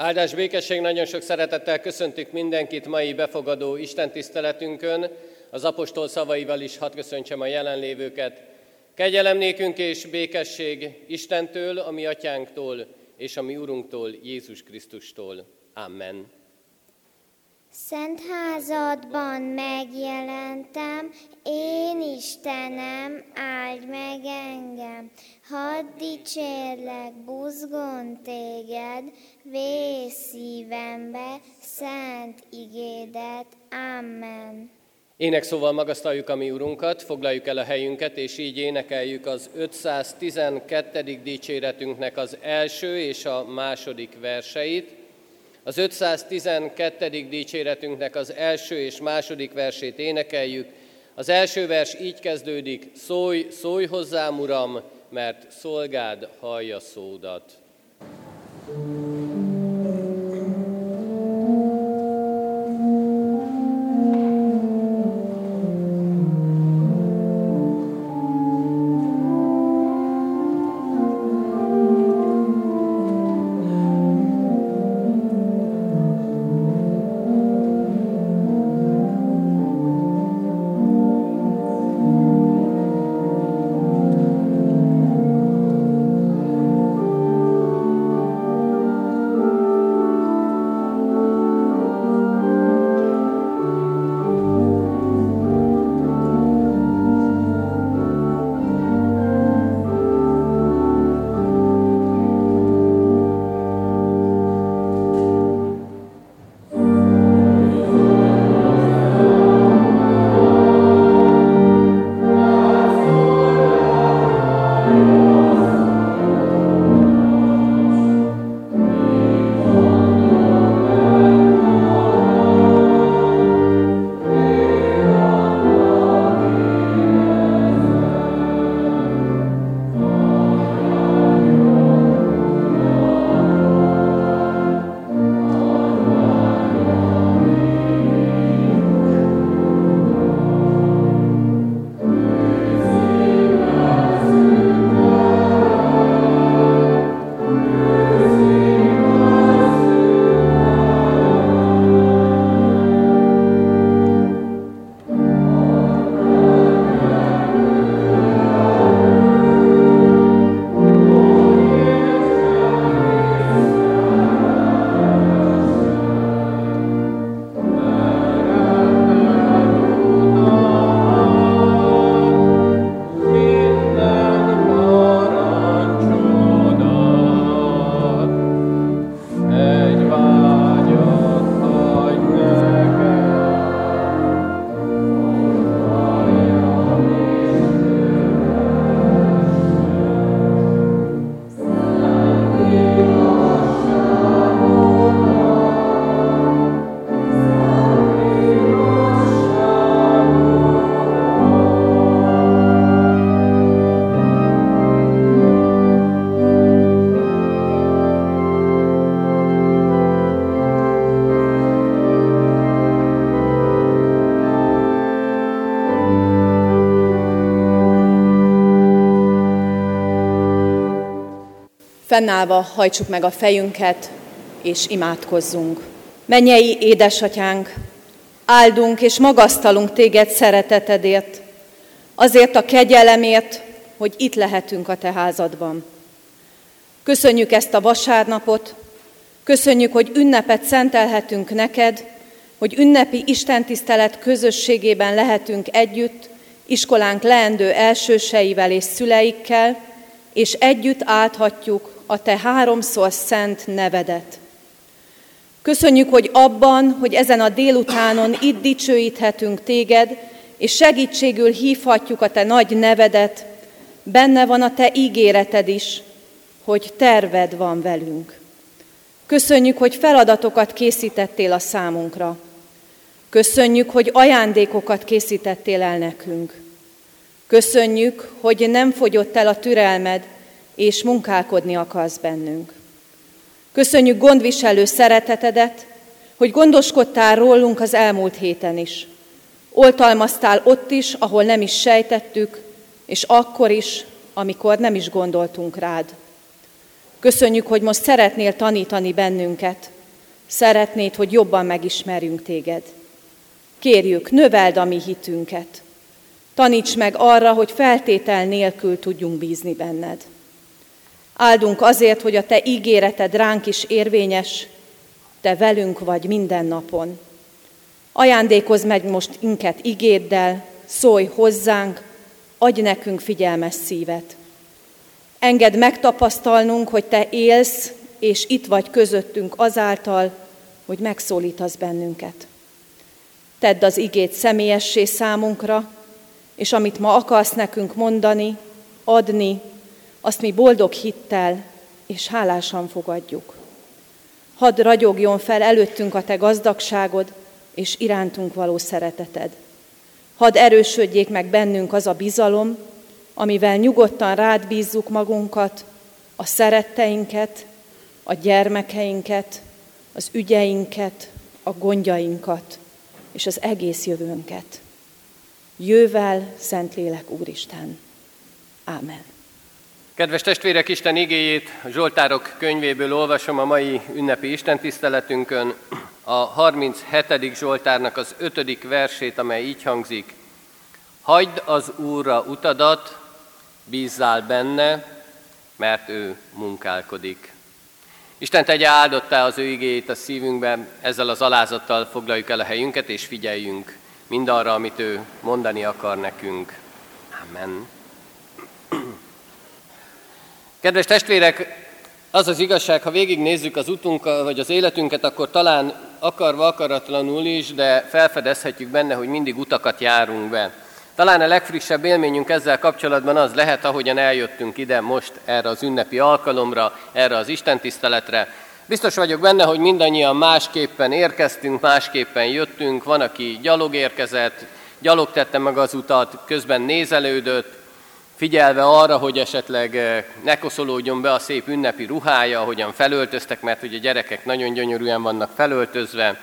Áldás békesség, nagyon sok szeretettel köszöntük mindenkit mai befogadó Isten tiszteletünkön. Az apostol szavaival is hadd köszöntsem a jelenlévőket. Kegyelem nékünk és békesség Istentől, a mi atyánktól és a mi Urunktól, Jézus Krisztustól. Amen. Szent házadban megjelentem, én Istenem, áldj meg engem. Hadd dicsérlek buzgón téged, vész szívembe, szent igédet. Amen. Ének szóval magasztaljuk a mi Urunkat, foglaljuk el a helyünket, és így énekeljük az 512. dicséretünknek az első és a második verseit. Az 512. dicséretünknek az első és második versét énekeljük. Az első vers így kezdődik, szólj, szólj hozzám, Uram, mert szolgád hallja szódat. thank you Fennállva hajtsuk meg a fejünket, és imádkozzunk. Mennyei édesatyánk, áldunk és magasztalunk téged szeretetedért, azért a kegyelemért, hogy itt lehetünk a te házadban. Köszönjük ezt a vasárnapot, köszönjük, hogy ünnepet szentelhetünk neked, hogy ünnepi istentisztelet közösségében lehetünk együtt, iskolánk leendő elsőseivel és szüleikkel, és együtt áthatjuk a Te háromszor szent nevedet. Köszönjük, hogy abban, hogy ezen a délutánon itt dicsőíthetünk Téged, és segítségül hívhatjuk a Te nagy nevedet, benne van a Te ígéreted is, hogy terved van velünk. Köszönjük, hogy feladatokat készítettél a számunkra. Köszönjük, hogy ajándékokat készítettél el nekünk. Köszönjük, hogy nem fogyott el a türelmed, és munkálkodni akarsz bennünk. Köszönjük gondviselő szeretetedet, hogy gondoskodtál rólunk az elmúlt héten is. Oltalmaztál ott is, ahol nem is sejtettük, és akkor is, amikor nem is gondoltunk rád. Köszönjük, hogy most szeretnél tanítani bennünket. Szeretnéd, hogy jobban megismerjünk téged. Kérjük, növeld a mi hitünket. Taníts meg arra, hogy feltétel nélkül tudjunk bízni benned. Áldunk azért, hogy a Te ígéreted ránk is érvényes, Te velünk vagy minden napon. Ajándékozz meg most inket igéddel, szólj hozzánk, adj nekünk figyelmes szívet. Engedd megtapasztalnunk, hogy Te élsz, és itt vagy közöttünk azáltal, hogy megszólítasz bennünket. Tedd az igét személyessé számunkra, és amit ma akarsz nekünk mondani, adni, azt mi boldog hittel és hálásan fogadjuk. Hadd ragyogjon fel előttünk a Te gazdagságod és irántunk való szereteted. Hadd erősödjék meg bennünk az a bizalom, amivel nyugodtan rád bízzuk magunkat, a szeretteinket, a gyermekeinket, az ügyeinket, a gondjainkat és az egész jövőnket. Jövel, Szentlélek Úristen. Ámen. Kedves testvérek, Isten igéjét a Zsoltárok könyvéből olvasom a mai ünnepi istentiszteletünkön. A 37. Zsoltárnak az ötödik versét, amely így hangzik. Hagyd az Úrra utadat, bízzál benne, mert ő munkálkodik. Isten tegye áldottá az ő igéjét a szívünkben, ezzel az alázattal foglaljuk el a helyünket, és figyeljünk mindarra, amit ő mondani akar nekünk. Amen. Kedves testvérek, az az igazság, ha végignézzük az utunkat, vagy az életünket, akkor talán akarva, akaratlanul is, de felfedezhetjük benne, hogy mindig utakat járunk be. Talán a legfrissebb élményünk ezzel kapcsolatban az lehet, ahogyan eljöttünk ide most erre az ünnepi alkalomra, erre az istentiszteletre. Biztos vagyok benne, hogy mindannyian másképpen érkeztünk, másképpen jöttünk. Van, aki gyalog érkezett, gyalog tette meg az utat, közben nézelődött, figyelve arra, hogy esetleg eh, ne koszolódjon be a szép ünnepi ruhája, ahogyan felöltöztek, mert ugye gyerekek nagyon gyönyörűen vannak felöltözve.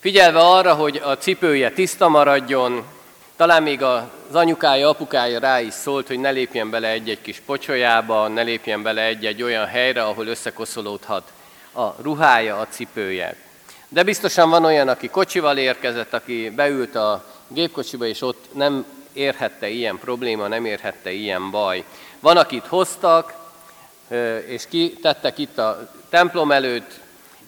Figyelve arra, hogy a cipője tiszta maradjon, talán még az anyukája, apukája rá is szólt, hogy ne lépjen bele egy-egy kis pocsolyába, ne lépjen bele egy-egy olyan helyre, ahol összekoszolódhat a ruhája, a cipője. De biztosan van olyan, aki kocsival érkezett, aki beült a gépkocsiba, és ott nem érhette ilyen probléma, nem érhette ilyen baj. Van, akit hoztak, és kitettek itt a templom előtt,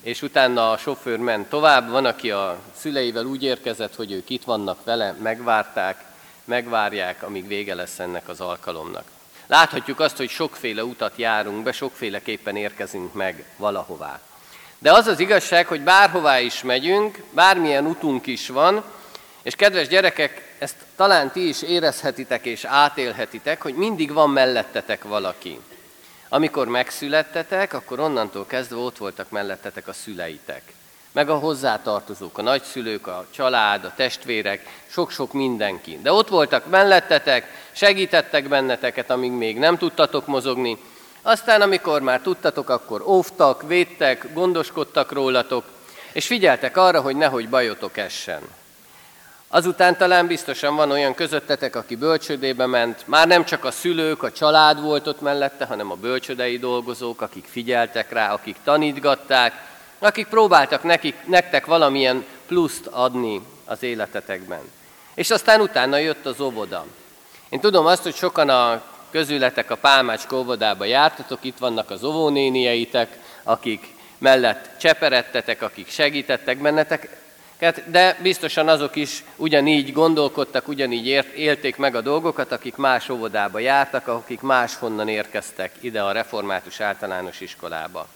és utána a sofőr ment tovább. Van, aki a szüleivel úgy érkezett, hogy ők itt vannak vele, megvárták, megvárják, amíg vége lesz ennek az alkalomnak. Láthatjuk azt, hogy sokféle utat járunk be, sokféleképpen érkezünk meg valahová. De az az igazság, hogy bárhová is megyünk, bármilyen utunk is van, és kedves gyerekek, ezt talán ti is érezhetitek és átélhetitek, hogy mindig van mellettetek valaki. Amikor megszülettetek, akkor onnantól kezdve ott voltak mellettetek a szüleitek. Meg a hozzátartozók, a nagyszülők, a család, a testvérek, sok-sok mindenki. De ott voltak mellettetek, segítettek benneteket, amíg még nem tudtatok mozogni. Aztán, amikor már tudtatok, akkor óvtak, védtek, gondoskodtak rólatok, és figyeltek arra, hogy nehogy bajotok essen. Azután talán biztosan van olyan közöttetek, aki bölcsödébe ment, már nem csak a szülők, a család volt ott mellette, hanem a bölcsödei dolgozók, akik figyeltek rá, akik tanítgatták, akik próbáltak nekik, nektek valamilyen pluszt adni az életetekben. És aztán utána jött az óvoda. Én tudom azt, hogy sokan a közületek a Pálmácska óvodába jártatok, itt vannak az óvónénieitek, akik mellett cseperettetek, akik segítettek bennetek, de biztosan azok is ugyanígy gondolkodtak, ugyanígy élték meg a dolgokat, akik más óvodába jártak, akik máshonnan érkeztek ide a református általános iskolába.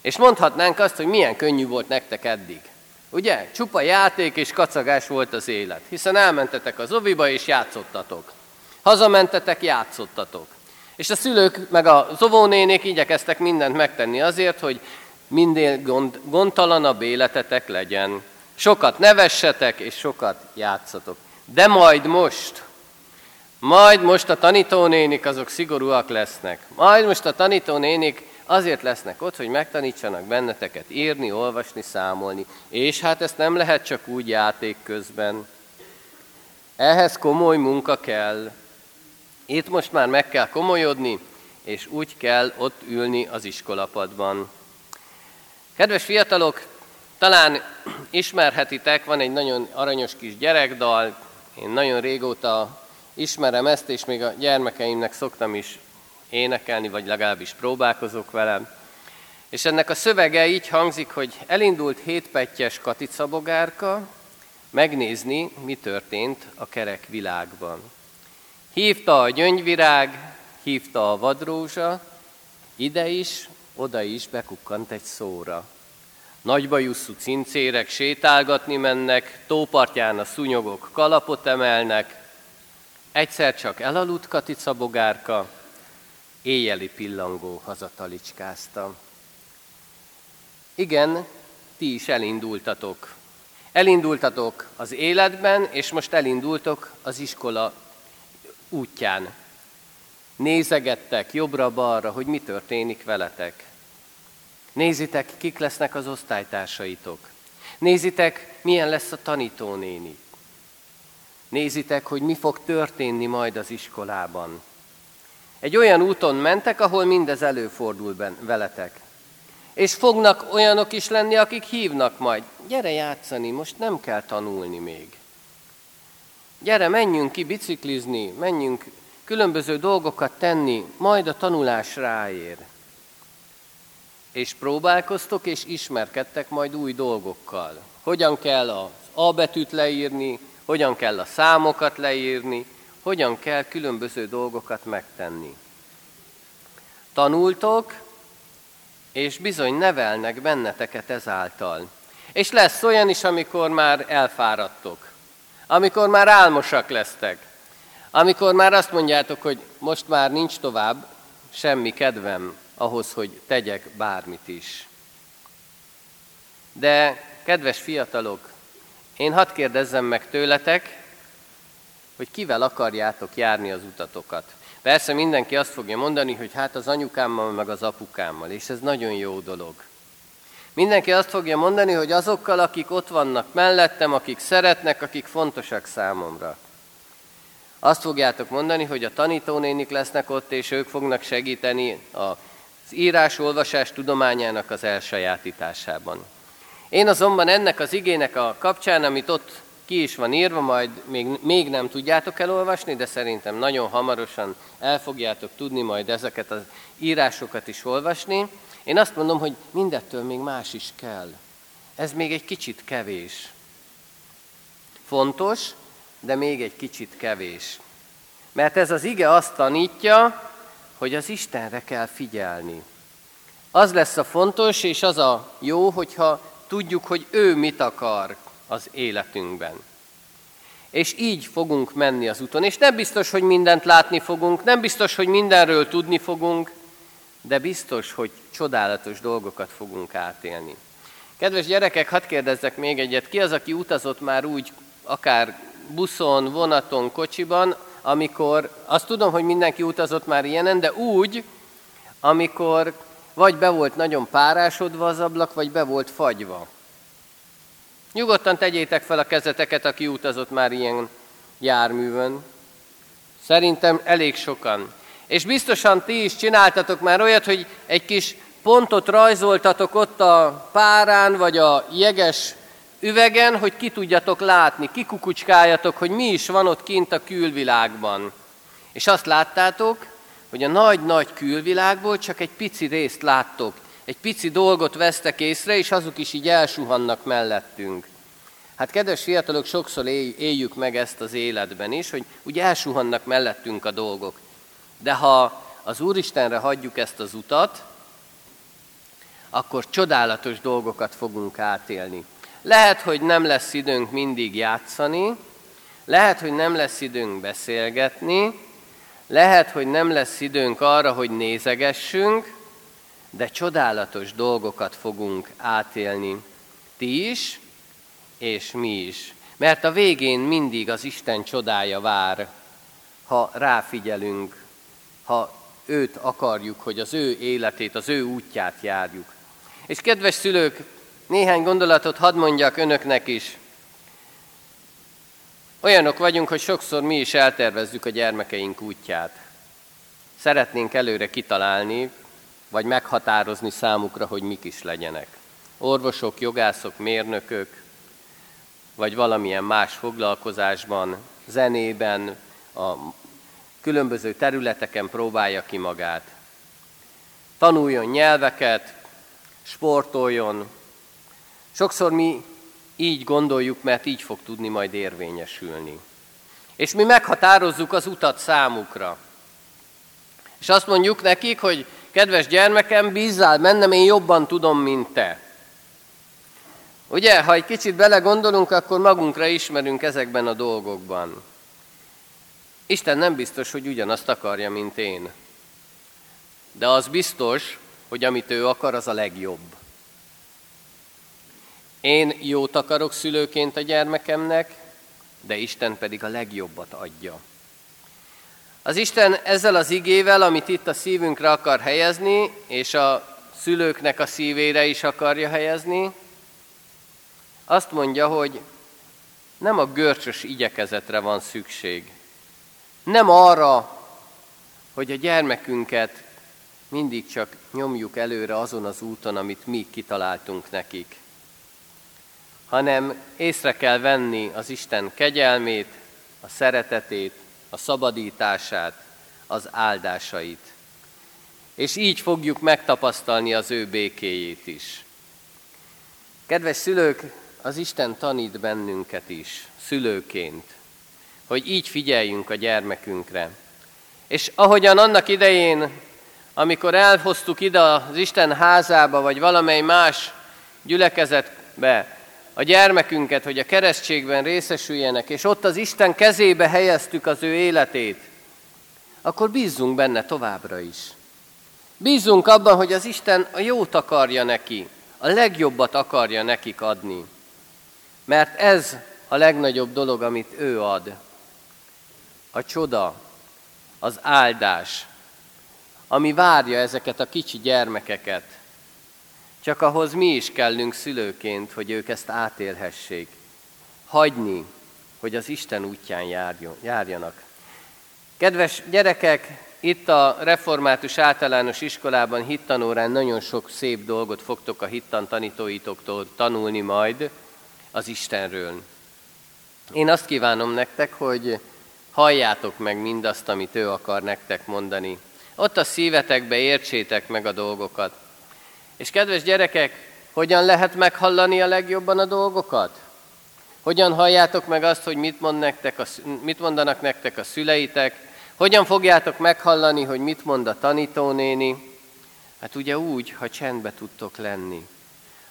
És mondhatnánk azt, hogy milyen könnyű volt nektek eddig. Ugye? Csupa játék és kacagás volt az élet, hiszen elmentetek az oviba és játszottatok. Hazamentetek, játszottatok. És a szülők meg a óvónénék igyekeztek mindent megtenni azért, hogy minél gond, gondtalanabb életetek legyen. Sokat nevessetek, és sokat játszatok. De majd most, majd most a tanítónénik azok szigorúak lesznek. Majd most a tanítónénik azért lesznek ott, hogy megtanítsanak benneteket írni, olvasni, számolni. És hát ezt nem lehet csak úgy játék közben. Ehhez komoly munka kell. Itt most már meg kell komolyodni, és úgy kell ott ülni az iskolapadban. Kedves fiatalok, talán ismerhetitek, van egy nagyon aranyos kis gyerekdal, én nagyon régóta ismerem ezt, és még a gyermekeimnek szoktam is énekelni, vagy legalábbis próbálkozok velem. És ennek a szövege így hangzik, hogy elindult hétpettyes katicabogárka megnézni, mi történt a kerek világban. Hívta a gyöngyvirág, hívta a vadrózsa, ide is, oda is bekukkant egy szóra. Nagybajusszú cincérek sétálgatni mennek, tópartján a szúnyogok kalapot emelnek, egyszer csak elaludt Katica bogárka, éjjeli pillangó hazatalicskázta. Igen, ti is elindultatok. Elindultatok az életben, és most elindultok az iskola útján. Nézegettek jobbra-balra, hogy mi történik veletek. Nézitek, kik lesznek az osztálytársaitok. Nézitek, milyen lesz a tanítónéni. Nézitek, hogy mi fog történni majd az iskolában. Egy olyan úton mentek, ahol mindez előfordul ben, veletek. És fognak olyanok is lenni, akik hívnak majd. Gyere játszani, most nem kell tanulni még. Gyere, menjünk ki biciklizni, menjünk különböző dolgokat tenni, majd a tanulás ráér. És próbálkoztok, és ismerkedtek majd új dolgokkal. Hogyan kell az A betűt leírni, hogyan kell a számokat leírni, hogyan kell különböző dolgokat megtenni. Tanultok, és bizony nevelnek benneteket ezáltal. És lesz olyan is, amikor már elfáradtok, amikor már álmosak lesztek, amikor már azt mondjátok, hogy most már nincs tovább semmi kedvem ahhoz, hogy tegyek bármit is. De, kedves fiatalok, én hadd kérdezzem meg tőletek, hogy kivel akarjátok járni az utatokat. Persze mindenki azt fogja mondani, hogy hát az anyukámmal, meg az apukámmal, és ez nagyon jó dolog. Mindenki azt fogja mondani, hogy azokkal, akik ott vannak mellettem, akik szeretnek, akik fontosak számomra. Azt fogjátok mondani, hogy a tanítónénik lesznek ott, és ők fognak segíteni az írás-olvasás tudományának az elsajátításában. Én azonban ennek az igének a kapcsán, amit ott ki is van írva, majd még, még nem tudjátok elolvasni, de szerintem nagyon hamarosan el fogjátok tudni majd ezeket az írásokat is olvasni. Én azt mondom, hogy mindettől még más is kell. Ez még egy kicsit kevés. Fontos, de még egy kicsit kevés. Mert ez az ige azt tanítja, hogy az Istenre kell figyelni. Az lesz a fontos, és az a jó, hogyha tudjuk, hogy ő mit akar az életünkben. És így fogunk menni az úton. És nem biztos, hogy mindent látni fogunk, nem biztos, hogy mindenről tudni fogunk, de biztos, hogy csodálatos dolgokat fogunk átélni. Kedves gyerekek, hadd kérdezzek még egyet. Ki az, aki utazott már úgy, akár buszon, vonaton, kocsiban, amikor, azt tudom, hogy mindenki utazott már ilyenen, de úgy, amikor vagy be volt nagyon párásodva az ablak, vagy be volt fagyva. Nyugodtan tegyétek fel a kezeteket, aki utazott már ilyen járművön. Szerintem elég sokan. És biztosan ti is csináltatok már olyat, hogy egy kis pontot rajzoltatok ott a párán, vagy a jeges üvegen, hogy ki tudjatok látni, kikukucskáljatok, hogy mi is van ott kint a külvilágban. És azt láttátok, hogy a nagy-nagy külvilágból csak egy pici részt láttok, egy pici dolgot vesztek észre, és azok is így elsuhannak mellettünk. Hát kedves fiatalok, sokszor éljük meg ezt az életben is, hogy úgy elsuhannak mellettünk a dolgok. De ha az Úristenre hagyjuk ezt az utat, akkor csodálatos dolgokat fogunk átélni. Lehet, hogy nem lesz időnk mindig játszani, lehet, hogy nem lesz időnk beszélgetni, lehet, hogy nem lesz időnk arra, hogy nézegessünk, de csodálatos dolgokat fogunk átélni. Ti is, és mi is. Mert a végén mindig az Isten csodája vár, ha ráfigyelünk, ha őt akarjuk, hogy az ő életét, az ő útját járjuk. És kedves szülők, néhány gondolatot hadd mondjak önöknek is. Olyanok vagyunk, hogy sokszor mi is eltervezzük a gyermekeink útját. szeretnénk előre kitalálni, vagy meghatározni számukra, hogy mik is legyenek. Orvosok, jogászok, mérnökök, vagy valamilyen más foglalkozásban, zenében, a különböző területeken próbálja ki magát. Tanuljon nyelveket, sportoljon. Sokszor mi így gondoljuk, mert így fog tudni majd érvényesülni. És mi meghatározzuk az utat számukra. És azt mondjuk nekik, hogy kedves gyermekem, bízzál bennem, én jobban tudom, mint te. Ugye, ha egy kicsit belegondolunk, akkor magunkra ismerünk ezekben a dolgokban. Isten nem biztos, hogy ugyanazt akarja, mint én. De az biztos, hogy amit ő akar, az a legjobb. Én jót akarok szülőként a gyermekemnek, de Isten pedig a legjobbat adja. Az Isten ezzel az igével, amit itt a szívünkre akar helyezni, és a szülőknek a szívére is akarja helyezni, azt mondja, hogy nem a görcsös igyekezetre van szükség. Nem arra, hogy a gyermekünket mindig csak nyomjuk előre azon az úton, amit mi kitaláltunk nekik, hanem észre kell venni az Isten kegyelmét, a szeretetét, a szabadítását, az áldásait. És így fogjuk megtapasztalni az ő békéjét is. Kedves szülők, az Isten tanít bennünket is, szülőként, hogy így figyeljünk a gyermekünkre. És ahogyan annak idején, amikor elhoztuk ide az Isten házába, vagy valamely más gyülekezetbe a gyermekünket, hogy a keresztségben részesüljenek, és ott az Isten kezébe helyeztük az ő életét, akkor bízzunk benne továbbra is. Bízzunk abban, hogy az Isten a jót akarja neki, a legjobbat akarja nekik adni. Mert ez a legnagyobb dolog, amit ő ad. A csoda, az áldás, ami várja ezeket a kicsi gyermekeket. Csak ahhoz mi is kellünk szülőként, hogy ők ezt átélhessék. Hagyni, hogy az Isten útján járjanak. Kedves gyerekek, itt a református általános iskolában hittanórán nagyon sok szép dolgot fogtok a hittan tanítóitoktól tanulni majd az Istenről. Én azt kívánom nektek, hogy halljátok meg mindazt, amit ő akar nektek mondani. Ott a szívetekbe értsétek meg a dolgokat. És kedves gyerekek, hogyan lehet meghallani a legjobban a dolgokat? Hogyan halljátok meg azt, hogy mit, mond nektek a, mit mondanak nektek a szüleitek? Hogyan fogjátok meghallani, hogy mit mond a tanítónéni? Hát ugye úgy, ha csendbe tudtok lenni.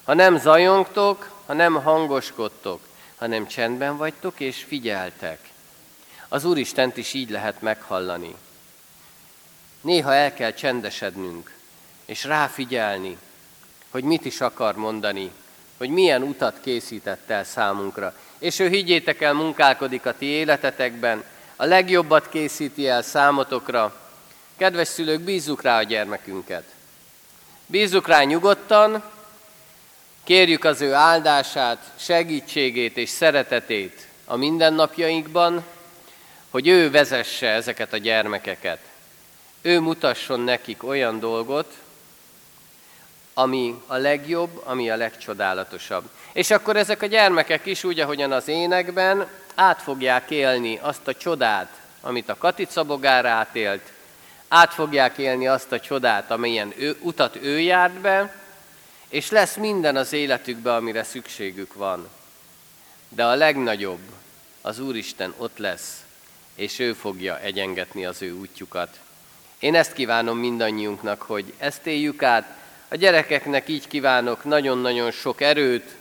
Ha nem zajongtok, ha nem hangoskodtok, hanem csendben vagytok és figyeltek. Az Úristent is így lehet meghallani. Néha el kell csendesednünk, és ráfigyelni, hogy mit is akar mondani, hogy milyen utat készített el számunkra. És ő higgyétek el, munkálkodik a ti életetekben, a legjobbat készíti el számotokra. Kedves szülők, bízzuk rá a gyermekünket. Bízzuk rá nyugodtan, kérjük az ő áldását, segítségét és szeretetét a mindennapjainkban, hogy ő vezesse ezeket a gyermekeket. Ő mutasson nekik olyan dolgot, ami a legjobb, ami a legcsodálatosabb. És akkor ezek a gyermekek is úgy, ahogyan az énekben, át fogják élni azt a csodát, amit a Katica bogár átélt, át fogják élni azt a csodát, amilyen ő, utat ő járt be, és lesz minden az életükben, amire szükségük van. De a legnagyobb, az Úristen ott lesz, és ő fogja egyengetni az ő útjukat. Én ezt kívánom mindannyiunknak, hogy ezt éljük át, a gyerekeknek így kívánok nagyon-nagyon sok erőt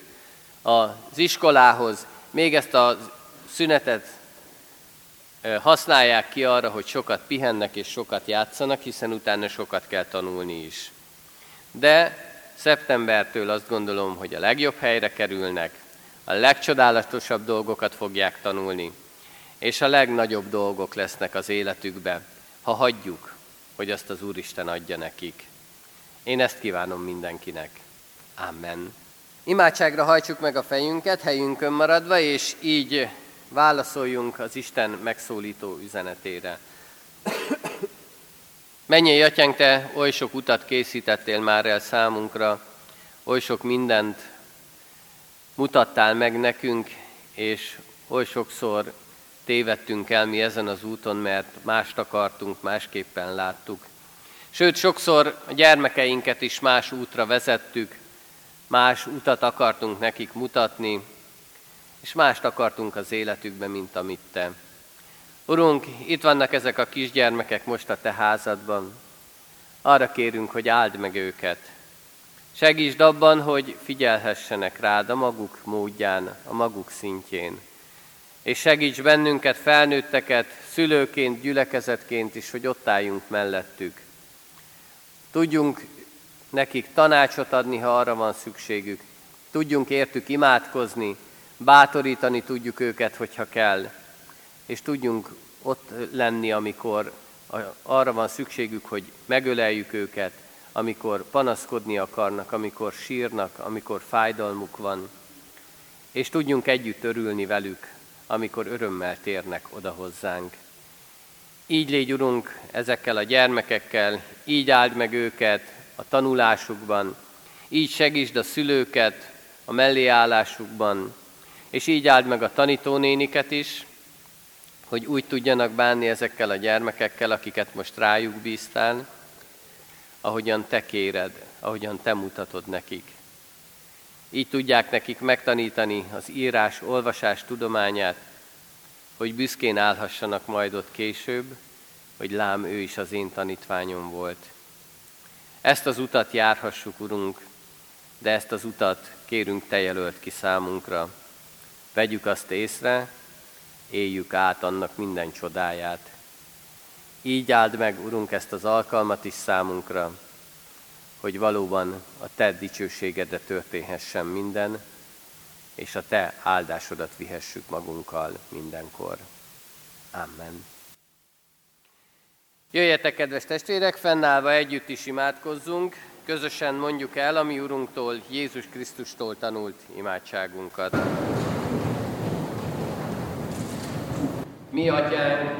az iskolához, még ezt a szünetet használják ki arra, hogy sokat pihennek és sokat játszanak, hiszen utána sokat kell tanulni is. De szeptembertől azt gondolom, hogy a legjobb helyre kerülnek, a legcsodálatosabb dolgokat fogják tanulni, és a legnagyobb dolgok lesznek az életükbe, ha hagyjuk, hogy azt az Úristen adja nekik. Én ezt kívánom mindenkinek. Amen. Imádságra hajtsuk meg a fejünket, helyünkön maradva, és így válaszoljunk az Isten megszólító üzenetére. Mennyi atyánk, te oly sok utat készítettél már el számunkra, oly sok mindent mutattál meg nekünk, és oly sokszor tévedtünk el mi ezen az úton, mert mást akartunk, másképpen láttuk. Sőt, sokszor a gyermekeinket is más útra vezettük, más utat akartunk nekik mutatni, és mást akartunk az életükben, mint amit Te. Urunk, itt vannak ezek a kisgyermekek most a Te házadban. Arra kérünk, hogy áld meg őket. Segítsd abban, hogy figyelhessenek rád a maguk módján, a maguk szintjén. És segíts bennünket, felnőtteket, szülőként, gyülekezetként is, hogy ott álljunk mellettük. Tudjunk nekik tanácsot adni, ha arra van szükségük. Tudjunk értük imádkozni, bátorítani tudjuk őket, hogyha kell, és tudjunk ott lenni, amikor arra van szükségük, hogy megöleljük őket, amikor panaszkodni akarnak, amikor sírnak, amikor fájdalmuk van, és tudjunk együtt örülni velük, amikor örömmel térnek oda hozzánk. Így légy, Urunk, ezekkel a gyermekekkel, így áld meg őket a tanulásukban, így segítsd a szülőket a melléállásukban, és így áld meg a tanítónéniket is, hogy úgy tudjanak bánni ezekkel a gyermekekkel, akiket most rájuk bíztál, ahogyan te kéred, ahogyan te mutatod nekik. Így tudják nekik megtanítani az írás, olvasás tudományát, hogy büszkén állhassanak majd ott később, hogy lám ő is az én tanítványom volt. Ezt az utat járhassuk, Urunk, de ezt az utat kérünk Te jelölt ki számunkra. Vegyük azt észre, éljük át annak minden csodáját. Így áld meg, Urunk, ezt az alkalmat is számunkra, hogy valóban a Te dicsőségedre történhessen minden, és a Te áldásodat vihessük magunkkal mindenkor. Amen. Jöjjetek, kedves testvérek, fennállva együtt is imádkozzunk, közösen mondjuk el a mi Urunktól, Jézus Krisztustól tanult imádságunkat. Mi, Atyánk,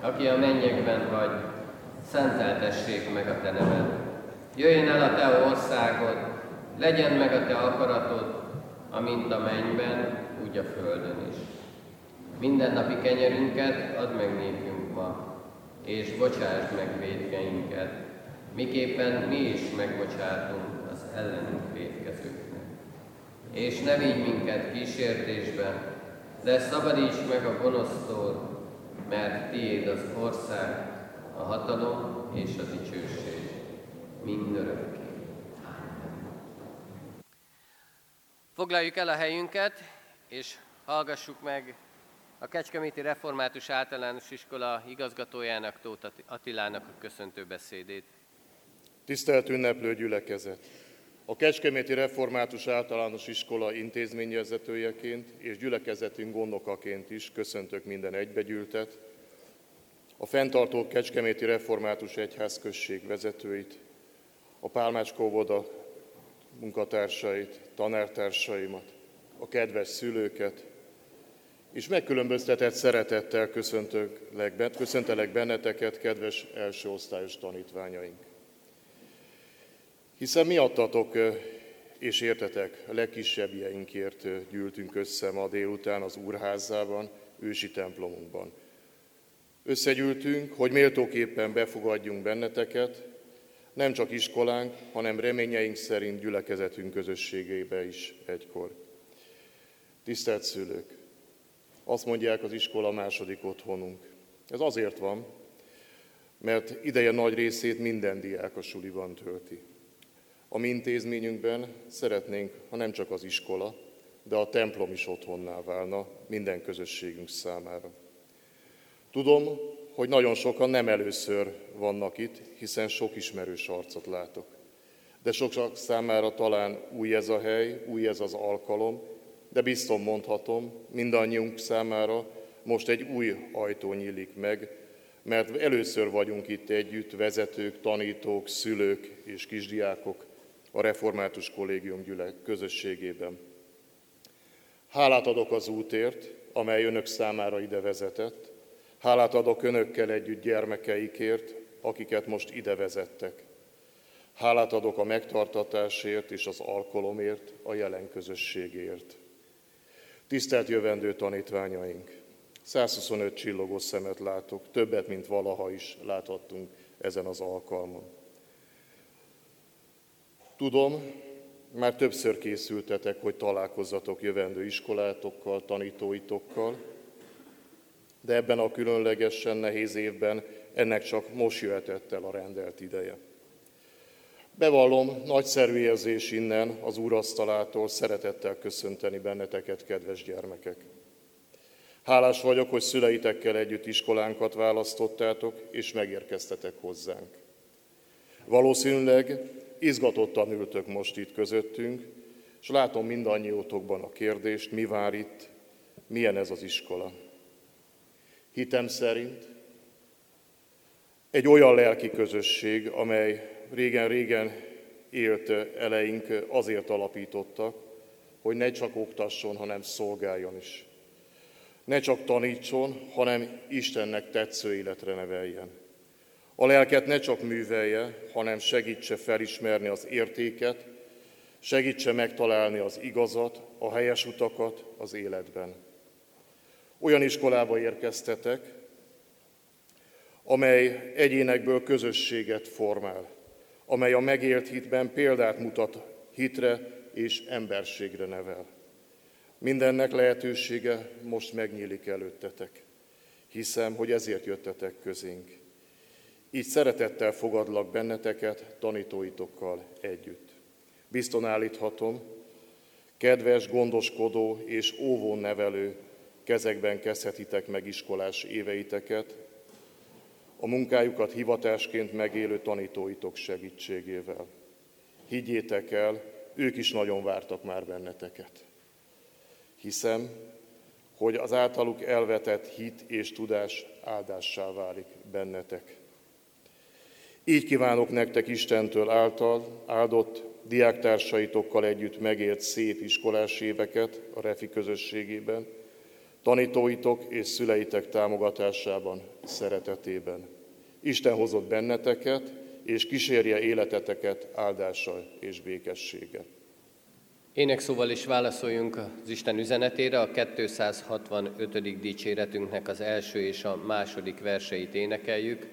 aki a mennyekben vagy, szenteltessék meg a Te neved. Jöjjön el a Te országod, legyen meg a Te akaratod, amint a mennyben, úgy a földön is. Minden napi kenyerünket add meg nékünk ma, és bocsásd meg védkeinket, miképpen mi is megbocsátunk az ellenünk védkezőknek. És ne vigy minket kísértésbe, de szabadíts meg a gonosztól, mert tiéd az ország, a hatalom és a dicsőség mindörökké. Foglaljuk el a helyünket, és hallgassuk meg a Kecskeméti Református Általános Iskola igazgatójának, Tóth Attilának a köszöntő beszédét. Tisztelt ünneplő gyülekezet! A Kecskeméti Református Általános Iskola intézményvezetőjeként és gyülekezetünk gondokaként is köszöntök minden egybegyűltet, a fenntartó Kecskeméti Református Egyházközség vezetőit, a Pálmácskóvoda munkatársait, tanártársaimat, a kedves szülőket, és megkülönböztetett szeretettel köszöntelek benneteket, kedves elsőosztályos tanítványaink. Hiszen miattatok és értetek, a legkisebbjeinkért gyűltünk össze ma délután az Úrházában, ősi templomunkban. Összegyűltünk, hogy méltóképpen befogadjunk benneteket, nem csak iskolánk, hanem reményeink szerint gyülekezetünk közösségébe is egykor. Tisztelt szülők! Azt mondják, az iskola második otthonunk. Ez azért van, mert ideje nagy részét minden diák a suliban tölti. A mi intézményünkben szeretnénk, ha nem csak az iskola, de a templom is otthonná válna minden közösségünk számára. Tudom, hogy nagyon sokan nem először vannak itt, hiszen sok ismerős arcot látok. De sokak számára talán új ez a hely, új ez az alkalom, de biztos mondhatom, mindannyiunk számára most egy új ajtó nyílik meg, mert először vagyunk itt együtt, vezetők, tanítók, szülők és kisdiákok a Református Kollégium gyülek közösségében. Hálát adok az útért, amely önök számára ide vezetett, Hálát adok önökkel együtt gyermekeikért, akiket most ide vezettek. Hálát adok a megtartatásért és az alkalomért, a jelen közösségért. Tisztelt jövendő tanítványaink! 125 csillogos szemet látok, többet, mint valaha is láthattunk ezen az alkalmon. Tudom, már többször készültetek, hogy találkozzatok jövendő iskolátokkal, tanítóitokkal, de ebben a különlegesen nehéz évben ennek csak most jöhetett el a rendelt ideje. Bevallom, nagyszerű érzés innen az úrasztalától szeretettel köszönteni benneteket, kedves gyermekek. Hálás vagyok, hogy szüleitekkel együtt iskolánkat választottátok, és megérkeztetek hozzánk. Valószínűleg izgatottan ültök most itt közöttünk, és látom mindannyiótokban a kérdést, mi vár itt, milyen ez az iskola. Hitem szerint egy olyan lelki közösség, amely régen-régen élt eleink azért alapítottak, hogy ne csak oktasson, hanem szolgáljon is. Ne csak tanítson, hanem Istennek tetsző életre neveljen. A lelket ne csak művelje, hanem segítse felismerni az értéket, segítse megtalálni az igazat, a helyes utakat az életben. Olyan iskolába érkeztetek, amely egyénekből közösséget formál, amely a megélt hitben példát mutat hitre és emberségre nevel. Mindennek lehetősége most megnyílik előttetek. Hiszem, hogy ezért jöttetek közénk. Így szeretettel fogadlak benneteket tanítóitokkal együtt. Bizton állíthatom, kedves, gondoskodó és óvó nevelő kezekben kezdhetitek meg iskolás éveiteket, a munkájukat hivatásként megélő tanítóitok segítségével. Higgyétek el, ők is nagyon vártak már benneteket. Hiszem, hogy az általuk elvetett hit és tudás áldássá válik bennetek. Így kívánok nektek Istentől által áldott diáktársaitokkal együtt megélt szép iskolás éveket a Refi közösségében, tanítóitok és szüleitek támogatásában, szeretetében. Isten hozott benneteket, és kísérje életeteket áldással és békességgel. Énekszóval is válaszoljunk az Isten üzenetére, a 265. dicséretünknek az első és a második verseit énekeljük.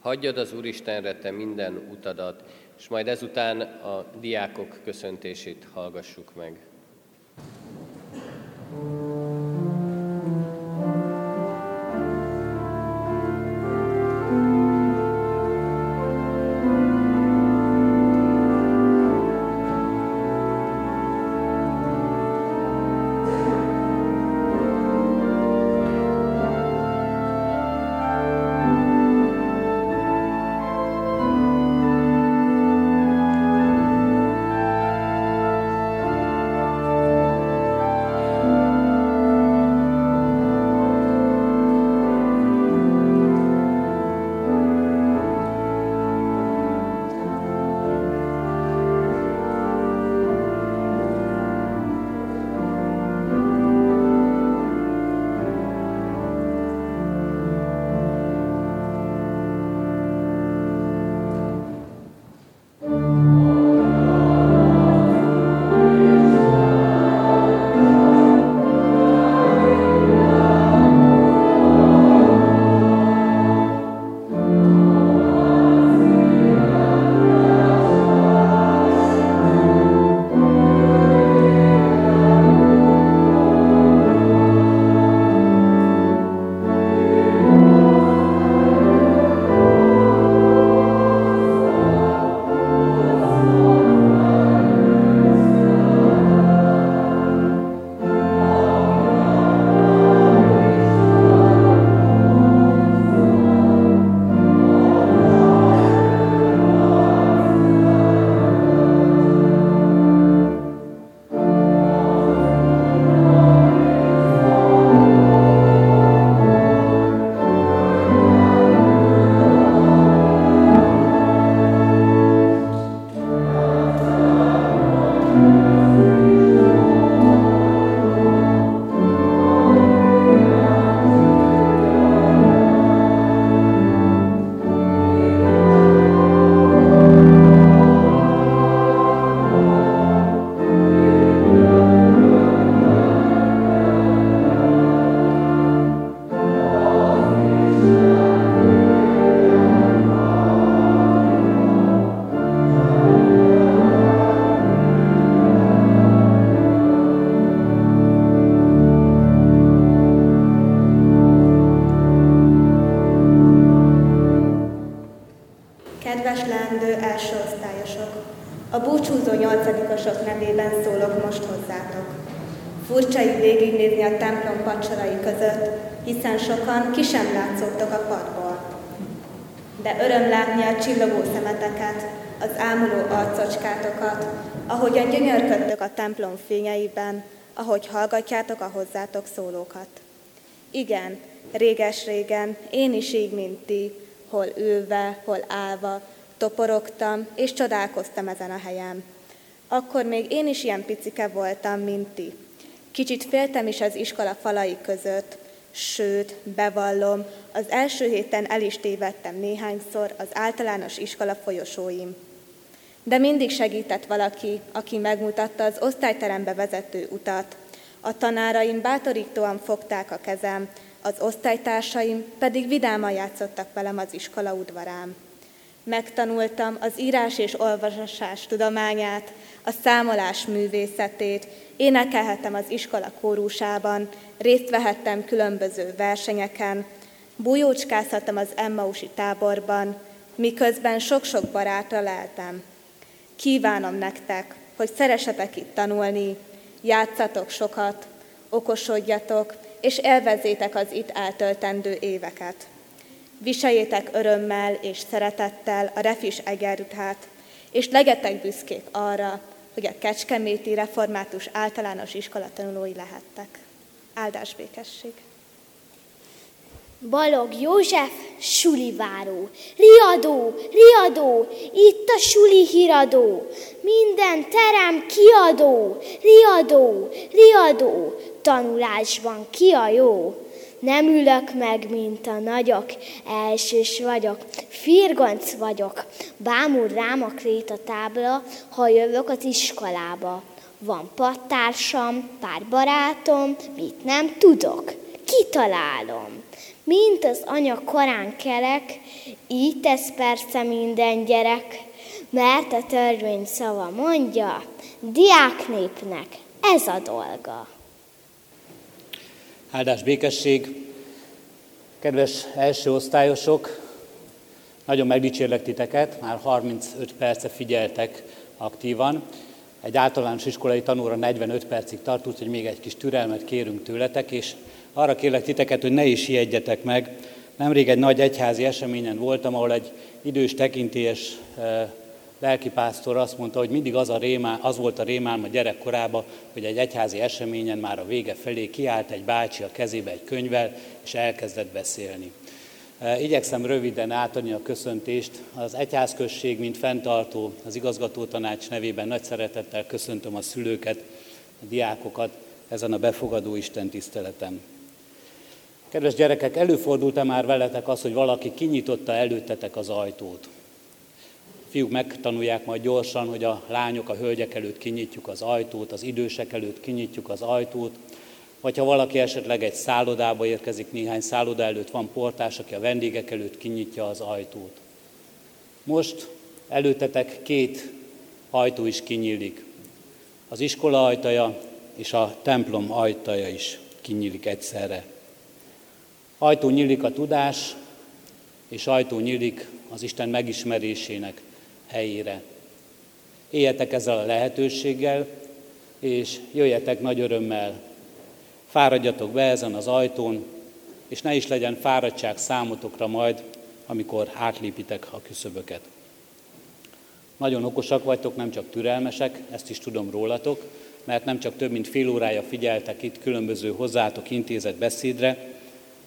Hagyjad az Úristenre te minden utadat, és majd ezután a diákok köszöntését hallgassuk meg. Ki sem látszottak a padból. De öröm látni a csillogó szemeteket, az ámuló arcocskátokat, ahogyan gyönyörködtök a templom fényeiben, ahogy hallgatjátok a hozzátok szólókat. Igen, réges-régen, én is így, mint ti, hol ülve, hol állva, toporogtam és csodálkoztam ezen a helyen. Akkor még én is ilyen picike voltam, mint ti. Kicsit féltem is az iskola falai között, sőt, bevallom, az első héten el is tévedtem néhányszor az általános iskola folyosóim. De mindig segített valaki, aki megmutatta az osztályterembe vezető utat. A tanáraim bátorítóan fogták a kezem, az osztálytársaim pedig vidáman játszottak velem az iskola udvarán. Megtanultam az írás és olvasás tudományát, a számolás művészetét, énekelhettem az iskola kórusában, részt vehettem különböző versenyeken, bújócskázhattam az Emmausi táborban, miközben sok-sok barátra leltem. Kívánom nektek, hogy szeresetek itt tanulni, játszatok sokat, okosodjatok, és élvezzétek az itt eltöltendő éveket. Viseljétek örömmel és szeretettel a refis egerutát, és legetek büszkék arra, hogy a Kecskeméti Református Általános Iskola tanulói lehettek. Áldás békesség! Balog József, suliváró, riadó, riadó, itt a suli híradó, minden terem kiadó, riadó, riadó, tanulásban ki a jó. Nem ülök meg, mint a nagyok, elsős vagyok, firgonc vagyok, bámul rám a a tábla, ha jövök az iskolába. Van pattársam, pár barátom, mit nem tudok, kitalálom. Mint az anya korán kelek, így tesz persze minden gyerek, mert a törvény szava mondja, diáknépnek ez a dolga. Áldás békesség! Kedves első osztályosok, nagyon megdicsérlek titeket, már 35 perce figyeltek aktívan. Egy általános iskolai tanúra 45 percig tart, úgyhogy még egy kis türelmet kérünk tőletek, és arra kérlek titeket, hogy ne is ijedjetek meg. Nemrég egy nagy egyházi eseményen voltam, ahol egy idős tekintélyes eh, lelkipásztor azt mondta, hogy mindig az, a rémá, az volt a rémálma gyerekkorában, hogy egy egyházi eseményen már a vége felé kiállt egy bácsi a kezébe egy könyvvel, és elkezdett beszélni. E, igyekszem röviden átadni a köszöntést. Az egyházközség, mint fenntartó, az igazgató tanács nevében nagy szeretettel köszöntöm a szülőket, a diákokat ezen a befogadó Isten tiszteletem. Kedves gyerekek, előfordult-e már veletek az, hogy valaki kinyitotta előttetek az ajtót? Fiúk megtanulják majd gyorsan, hogy a lányok a hölgyek előtt kinyitjuk az ajtót, az idősek előtt kinyitjuk az ajtót, vagy ha valaki esetleg egy szállodába érkezik, néhány szálloda előtt van portás, aki a vendégek előtt kinyitja az ajtót. Most előttetek két ajtó is kinyílik. Az iskola ajtaja és a templom ajtaja is kinyílik egyszerre. Ajtó nyílik a tudás, és ajtó nyílik az Isten megismerésének helyére. Éljetek ezzel a lehetőséggel, és jöjjetek nagy örömmel. Fáradjatok be ezen az ajtón, és ne is legyen fáradtság számotokra majd, amikor átlépitek a küszöböket. Nagyon okosak vagytok, nem csak türelmesek, ezt is tudom rólatok, mert nem csak több mint fél órája figyeltek itt különböző hozzátok intézett beszédre,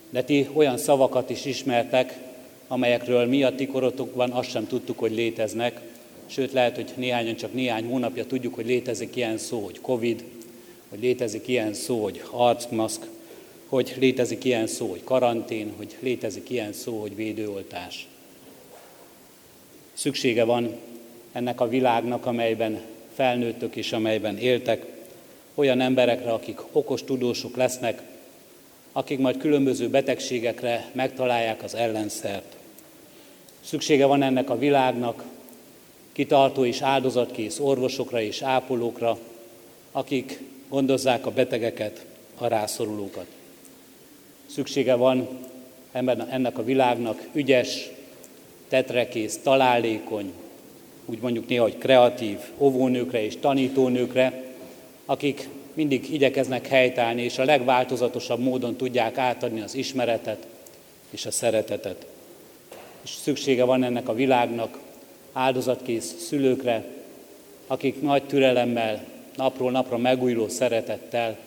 de ti olyan szavakat is ismertek, amelyekről mi a ti korotokban azt sem tudtuk, hogy léteznek, sőt lehet, hogy néhányan csak néhány hónapja tudjuk, hogy létezik ilyen szó, hogy Covid, hogy létezik ilyen szó, hogy arcmaszk, hogy létezik ilyen szó, hogy karantén, hogy létezik ilyen szó, hogy védőoltás. Szüksége van ennek a világnak, amelyben felnőttök és amelyben éltek, olyan emberekre, akik okos tudósok lesznek, akik majd különböző betegségekre megtalálják az ellenszert. Szüksége van ennek a világnak kitartó és áldozatkész orvosokra és ápolókra, akik gondozzák a betegeket, a rászorulókat. Szüksége van ennek a világnak ügyes, tetrekész, találékony, úgy mondjuk néha, hogy kreatív óvónőkre és tanítónőkre, akik mindig igyekeznek helytállni, és a legváltozatosabb módon tudják átadni az ismeretet és a szeretetet. És szüksége van ennek a világnak áldozatkész szülőkre, akik nagy türelemmel, napról napra megújuló szeretettel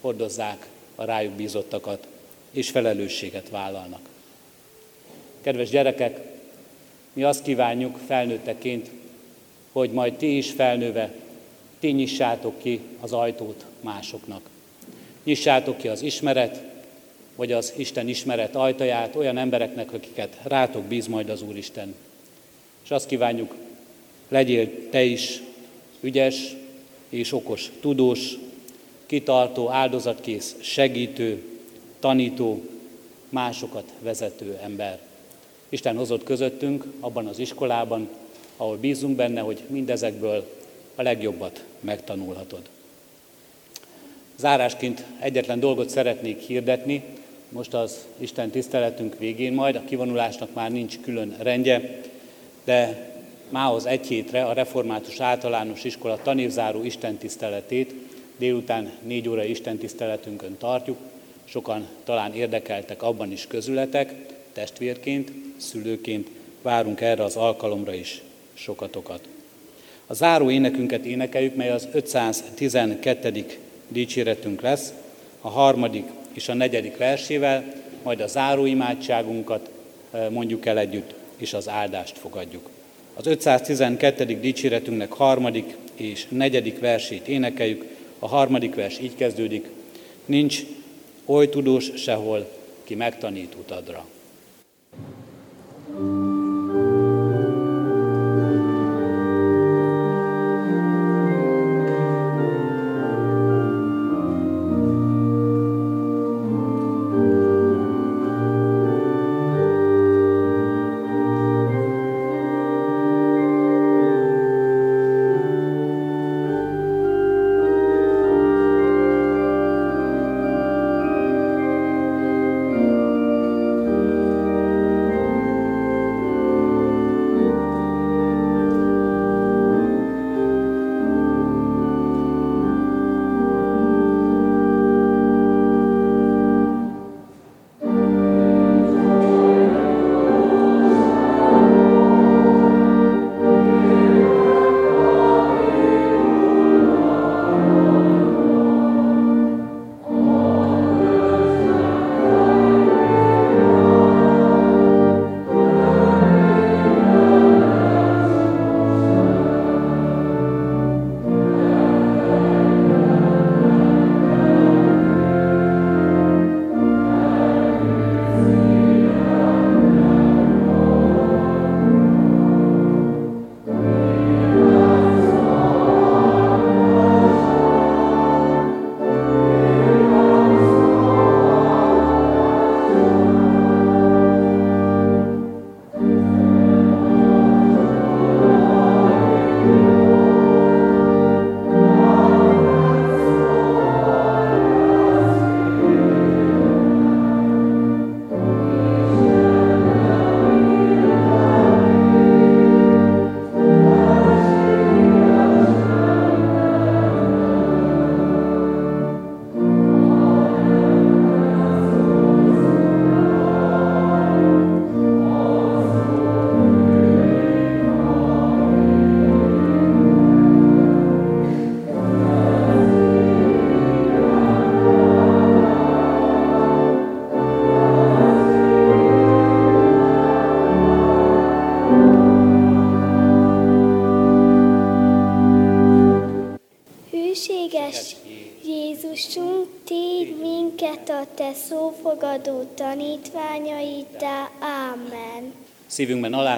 hordozzák a rájuk bízottakat, és felelősséget vállalnak. Kedves gyerekek, mi azt kívánjuk felnőtteként, hogy majd ti is felnőve, ti nyissátok ki az ajtót másoknak. Nyissátok ki az ismeret, vagy az Isten ismeret ajtaját olyan embereknek, akiket rátok bíz majd az Úristen. És azt kívánjuk, legyél te is ügyes és okos, tudós, kitartó, áldozatkész, segítő, tanító, másokat vezető ember. Isten hozott közöttünk abban az iskolában, ahol bízunk benne, hogy mindezekből a legjobbat megtanulhatod. Zárásként egyetlen dolgot szeretnék hirdetni, most az Isten tiszteletünk végén majd, a kivonulásnak már nincs külön rendje, de mához egy hétre a Református Általános Iskola tanévzáró istentiszteletét délután négy óra istentiszteletünkön tartjuk. Sokan talán érdekeltek abban is közületek, testvérként, szülőként várunk erre az alkalomra is sokatokat. A záró énekünket énekeljük, mely az 512. dicséretünk lesz, a harmadik és a negyedik versével, majd a záró imádságunkat eh, mondjuk el együtt, és az áldást fogadjuk. Az 512. dicséretünknek harmadik és negyedik versét énekeljük. A harmadik vers így kezdődik. Nincs oly tudós sehol, ki megtanít utadra. thank you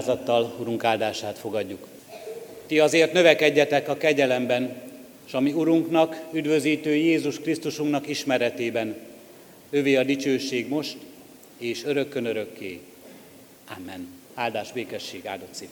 alázattal Urunk áldását fogadjuk. Ti azért növekedjetek a kegyelemben, és ami Urunknak, üdvözítő Jézus Krisztusunknak ismeretében. Övé a dicsőség most, és örökkön örökké. Amen. Áldás, békesség, áldott szív.